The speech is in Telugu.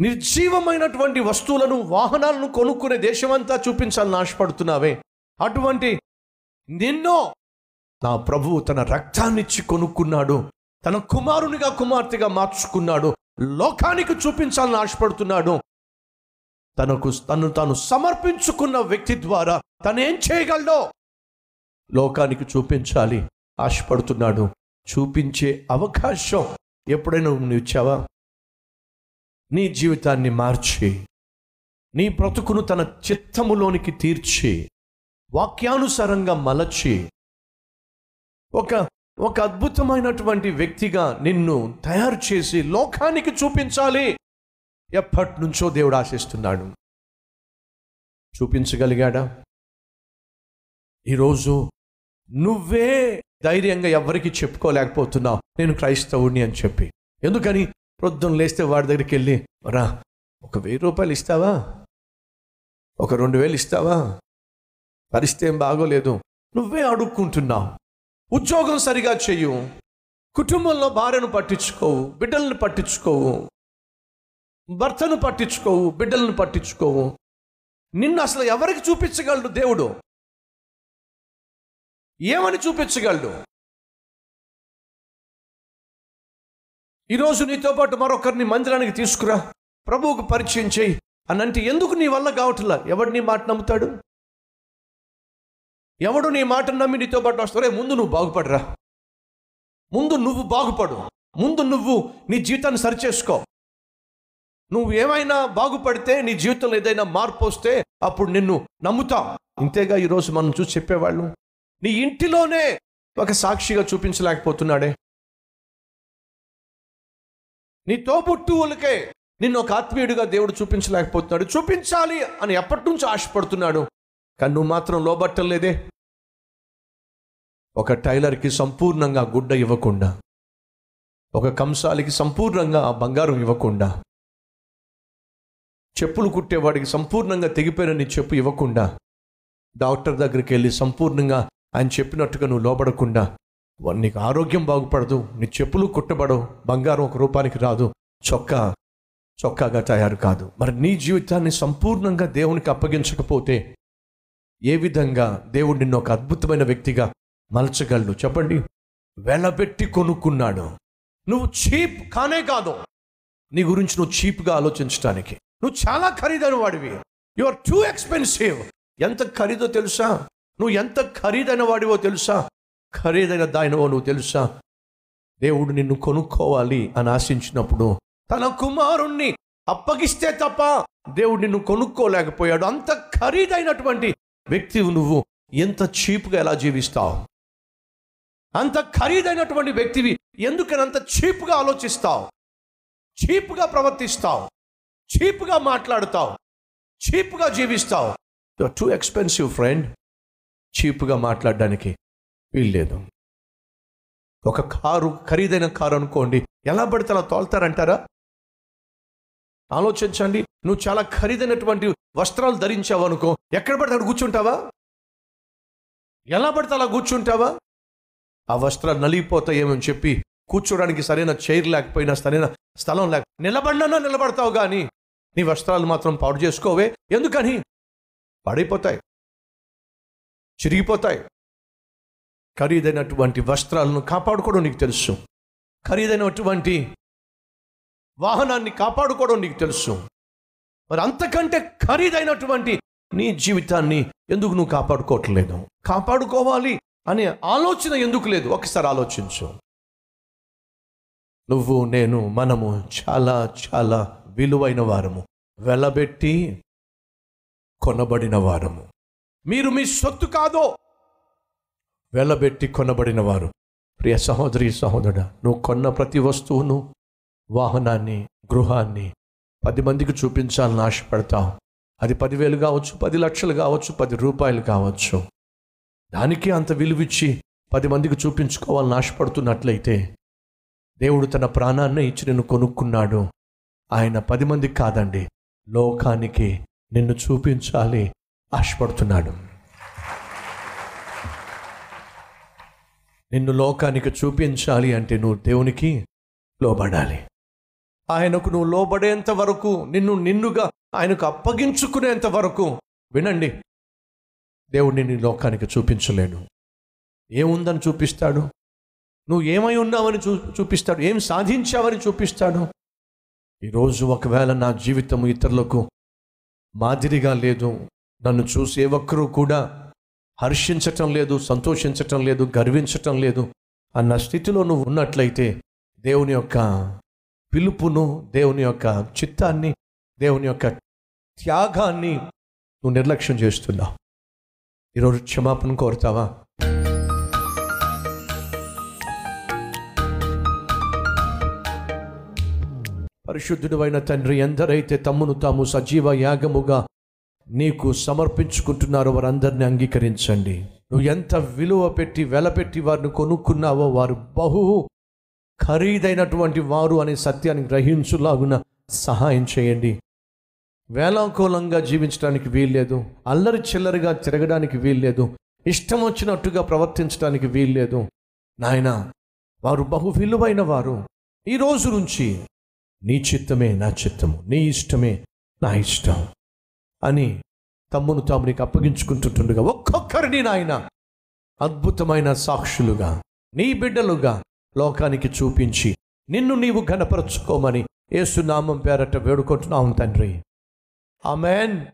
నిర్జీవమైనటువంటి వస్తువులను వాహనాలను కొనుక్కునే దేశమంతా చూపించాలని ఆశపడుతున్నావే. అటువంటి నిన్నో నా ప్రభువు తన రక్తాన్నిచ్చి కొనుక్కున్నాడు. తన కుమారునిగా కుమార్తెగా మార్చుకున్నాడు. లోకానికి చూపించాలని ఆశపడుతున్నాడు. తనకు తను తాను సమర్పించుకున్న వ్యక్తి ద్వారా తను ఏం చేయగలడో లోకానికి చూపించాలి ఆశపడుతున్నాడు. చూపించే అవకాశం ఎప్పుడైనా నువ్వు ఇచ్చావా? నీ జీవితాన్ని మార్చి నీ బ్రతుకును తన చిత్తములోనికి తీర్చి వాక్యానుసారంగా మలచి ఒక ఒక అద్భుతమైనటువంటి వ్యక్తిగా నిన్ను తయారు చేసి లోకానికి చూపించాలి. ఎప్పటి నుంచో దేవుడు ఆశిస్తున్నాడు. చూపించగలిగాడా? ఈరోజు నువ్వే ధైర్యంగా ఎవరికి చెప్పుకోలేకపోతున్నావు. నేను క్రైస్తవుడిని అని చెప్పి. ఎందుకని? ప్రొద్దున లేస్తే వాడి దగ్గరికి వెళ్ళి రా ఒక వెయ్యి రూపాయలు ఇస్తావా? ఒక రెండు వేలు ఇస్తావా? పరిస్థితి ఏం బాగోలేదు. నువ్వే అడుక్కుంటున్నావు. ఉద్యోగం సరిగా చెయ్యు. కుటుంబంలో భార్యను పట్టించుకోవు బిడ్డలను పట్టించుకోవు. భర్తను పట్టించుకోవు బిడ్డలను పట్టించుకోవు. నిన్ను అసలు ఎవరికి చూపించగలడు దేవుడు? ఏమని చూపించగలడు? ఈరోజు నీతో పాటు మరొకరిని మందిరానికి తీసుకురా. ప్రభువుకు పరిచయం చేయి. అని అంటే ఎందుకు నీ వల్ల కావట్లా? ఎవడు నీ మాట నమ్ముతాడు? ఎవడు నీ మాట నమ్మి నీతో పాటు వస్తారే ముందు నువ్వు బాగుపడరా. ముందు నువ్వు బాగుపడు. ముందు నువ్వు నీ జీవితాన్ని సరిచేసుకో. నువ్వు ఏమైనా బాగుపడితే నీ జీవితంలో ఏదైనా మార్పు వస్తే అప్పుడు నిన్ను నమ్ముతాం. ఇంతేగా ఈరోజు మనం చూసి చెప్పేవాళ్ళు. నీ ఇంటిలోనే ఒక సాక్షిగా చూపించలేకపోతున్నాడే. నీ తోబుట్టువులకే నిన్ను ఒక ఆత్మీయుడిగా దేవుడు చూపించలేకపోతున్నాడు. చూపించాలి అని ఎప్పటి నుంచి ఆశపడుతున్నాడు. కానీ నువ్వు మాత్రం లోబట్టలేదే ఒక టైలర్కి సంపూర్ణంగా గుడ్డ ఇవ్వకుండా ఒక కంసాలికి సంపూర్ణంగా ఆ బంగారం ఇవ్వకుండా చెప్పులు కుట్టేవాడికి సంపూర్ణంగా తెగిపోయిన నీ చెప్పు ఇవ్వకుండా డాక్టర్ దగ్గరికి వెళ్ళి సంపూర్ణంగా ఆయన చెప్పినట్టుగా నువ్వు లోబడకుండా నీకు ఆరోగ్యం బాగుపడదు నీ చెప్పులు కుట్టబడవు బంగారం ఒక రూపానికి రాదు. చొక్కా చొక్కాగా తయారు కాదు. మరి నీ జీవితాన్ని సంపూర్ణంగా దేవునికి అప్పగించకపోతే ఏ విధంగా దేవుడు నిన్ను ఒక అద్భుతమైన వ్యక్తిగా మలచగలడు? చెప్పండి. వెలబెట్టి కొనుక్కున్నాడు. నువ్వు చీప్ కానే కాదు. నీ గురించి నువ్వు చీప్గా ఆలోచించడానికి నువ్వు చాలా ఖరీదైన వాడివి. యు ఆర్ టూ ఎక్స్పెన్సివ్ ఎంత ఖరీదో తెలుసా? నువ్వు ఎంత ఖరీదైన వాడివో తెలుసా? ఖరీదైన దానివో నువ్వు తెలుసా? దేవుడు నిన్ను కొనుక్కోవాలి అని ఆశించినప్పుడు తన కుమారుణ్ణి అప్పగిస్తే తప్ప దేవుడు నిన్ను కొనుక్కోలేకపోయాడు. అంత ఖరీదైనటువంటి వ్యక్తివు నువ్వు. ఎంత చీప్గా ఎలా జీవిస్తావు? అంత ఖరీదైనటువంటి వ్యక్తివి ఎందుకని అంత చీప్గా ఆలోచిస్తావు? చీప్గా ప్రవర్తిస్తావు. చీప్గా మాట్లాడుతావు. చీప్గా జీవిస్తావు. Too expensive friend. చీప్గా మాట్లాడడానికి వీల్లేదు. ఒక కారు ఖరీదైన కారు అనుకోండి. ఎలా పడితే అలా తోలుతారంటారా? ఆలోచించండి. నువ్వు చాలా ఖరీదైనటువంటి వస్త్రాలు ధరించావు అనుకో. ఎక్కడ పడితే అక్కడ కూర్చుంటావా? ఎలా పడితే అలా కూర్చుంటావా? ఆ వస్త్రాలు నలిగిపోతాయేమని చెప్పి కూర్చోడానికి సరైన చైర్ లేకపోయినా సరైన స్థలం లేక నిలబడినా నిలబడతావు కానీ నీ వస్త్రాలు మాత్రం పాడు చేసుకోవే. ఎందుకని? పాడైపోతాయి. చిరిగిపోతాయి. ఖరీదైనటువంటి వస్త్రాలను కాపాడుకోవడం నీకు తెలుసు. ఖరీదైనటువంటి వాహనాన్ని కాపాడుకోవడం నీకు తెలుసు. మరి అంతకంటే ఖరీదైనటువంటి నీ జీవితాన్ని ఎందుకు నువ్వు కాపాడుకోవట్లేదు? కాపాడుకోవాలి అనే ఆలోచన ఎందుకు లేదు? ఒకసారి ఆలోచించు. నువ్వు నేను మనము చాలా చాలా విలువైన వారము వెలబెట్టి కొనబడిన వారము. మీరు మీ సొత్తు కాదో వెలబెట్టి కొనబడిన వారు ప్రియ సహోదరి సహోదరుడా నువ్వు కొన్న ప్రతి వస్తువును వాహనాన్ని గృహాన్ని పది మందికి చూపించాలని ఆశపడతావు. అది పదివేలు కావచ్చు పది లక్షలు కావచ్చు పది రూపాయలు కావచ్చు. దానికి అంత విలువిచ్చి పది మందికి చూపించుకోవాలని ఆశపడుతున్నట్లయితే దేవుడు తన ప్రాణాన్ని ఇచ్చి నిన్ను కొనుక్కున్నాడు. ఆయన పది మందికి కాదండి లోకానికి నిన్ను చూపించాలి ఆశపడుతున్నాడు. నిన్ను లోకానికి చూపించాలి అంటే నువ్వు దేవునికి లోబడాలి. ఆయనకు నువ్వు లోబడేంత వరకు నిన్ను నిన్నుగా ఆయనకు అప్పగించుకునేంత వరకు వినండి దేవుడిని నీ లోకానికి చూపించలేను ఏముందని చూపిస్తాడు? నువ్వు ఏమై ఉన్నావని చూ చూపిస్తాడు? ఏం సాధించావని చూపిస్తాడు? ఈరోజు ఒకవేళ నా జీవితం ఇతరులకు మాదిరిగా లేదు నన్ను చూసే ఒక్కరూ కూడా హర్షించటం లేదు సంతోషించటం లేదు గర్వించటం లేదు అన్న స్థితిలో నువ్వు ఉన్నట్లయితే దేవుని యొక్క పిలుపును దేవుని యొక్క చిత్తాన్ని దేవుని యొక్క త్యాగాన్ని నువ్వు నిర్లక్ష్యం చేస్తున్నావు. ఈరోజు క్షమాపణ కోరుతావా? పరిశుద్ధుడు అయిన తండ్రి ఎందరైతే తమ్మును తాము సజీవ యాగముగా నీకు సమర్పించుకుంటున్నారో వారందరిని అంగీకరించండి. నువ్వు ఎంత విలువ పెట్టి వెలపెట్టి వారిని కొనుక్కున్నావో వారు బహు ఖరీదైనటువంటి వారు అనే సత్యాన్ని గ్రహించులాగున సహాయం చేయండి. వేలాకూలంగా జీవించడానికి వీల్లేదు. అల్లరి చిల్లరిగా తిరగడానికి వీల్లేదు. ఇష్టం వచ్చినట్టుగా ప్రవర్తించడానికి వీల్లేదు. నాయన వారు బహు విలువైన వారు. ఈ రోజు నుంచి నీ చిత్తమే నా చిత్తము. నీ ఇష్టమే నా ఇష్టం. అని తమ్మును తాము నీకు అప్పగించుకుంటుంటుండగా ఒక్కొక్కరిని నాయన అద్భుతమైన సాక్షులుగా నీ బిడ్డలుగా లోకానికి చూపించి నిన్ను నీవు ఘనపరచుకోమని ఏసునామం పేరట వేడుకుంటున్నాం తండ్రి. ఆమెన్.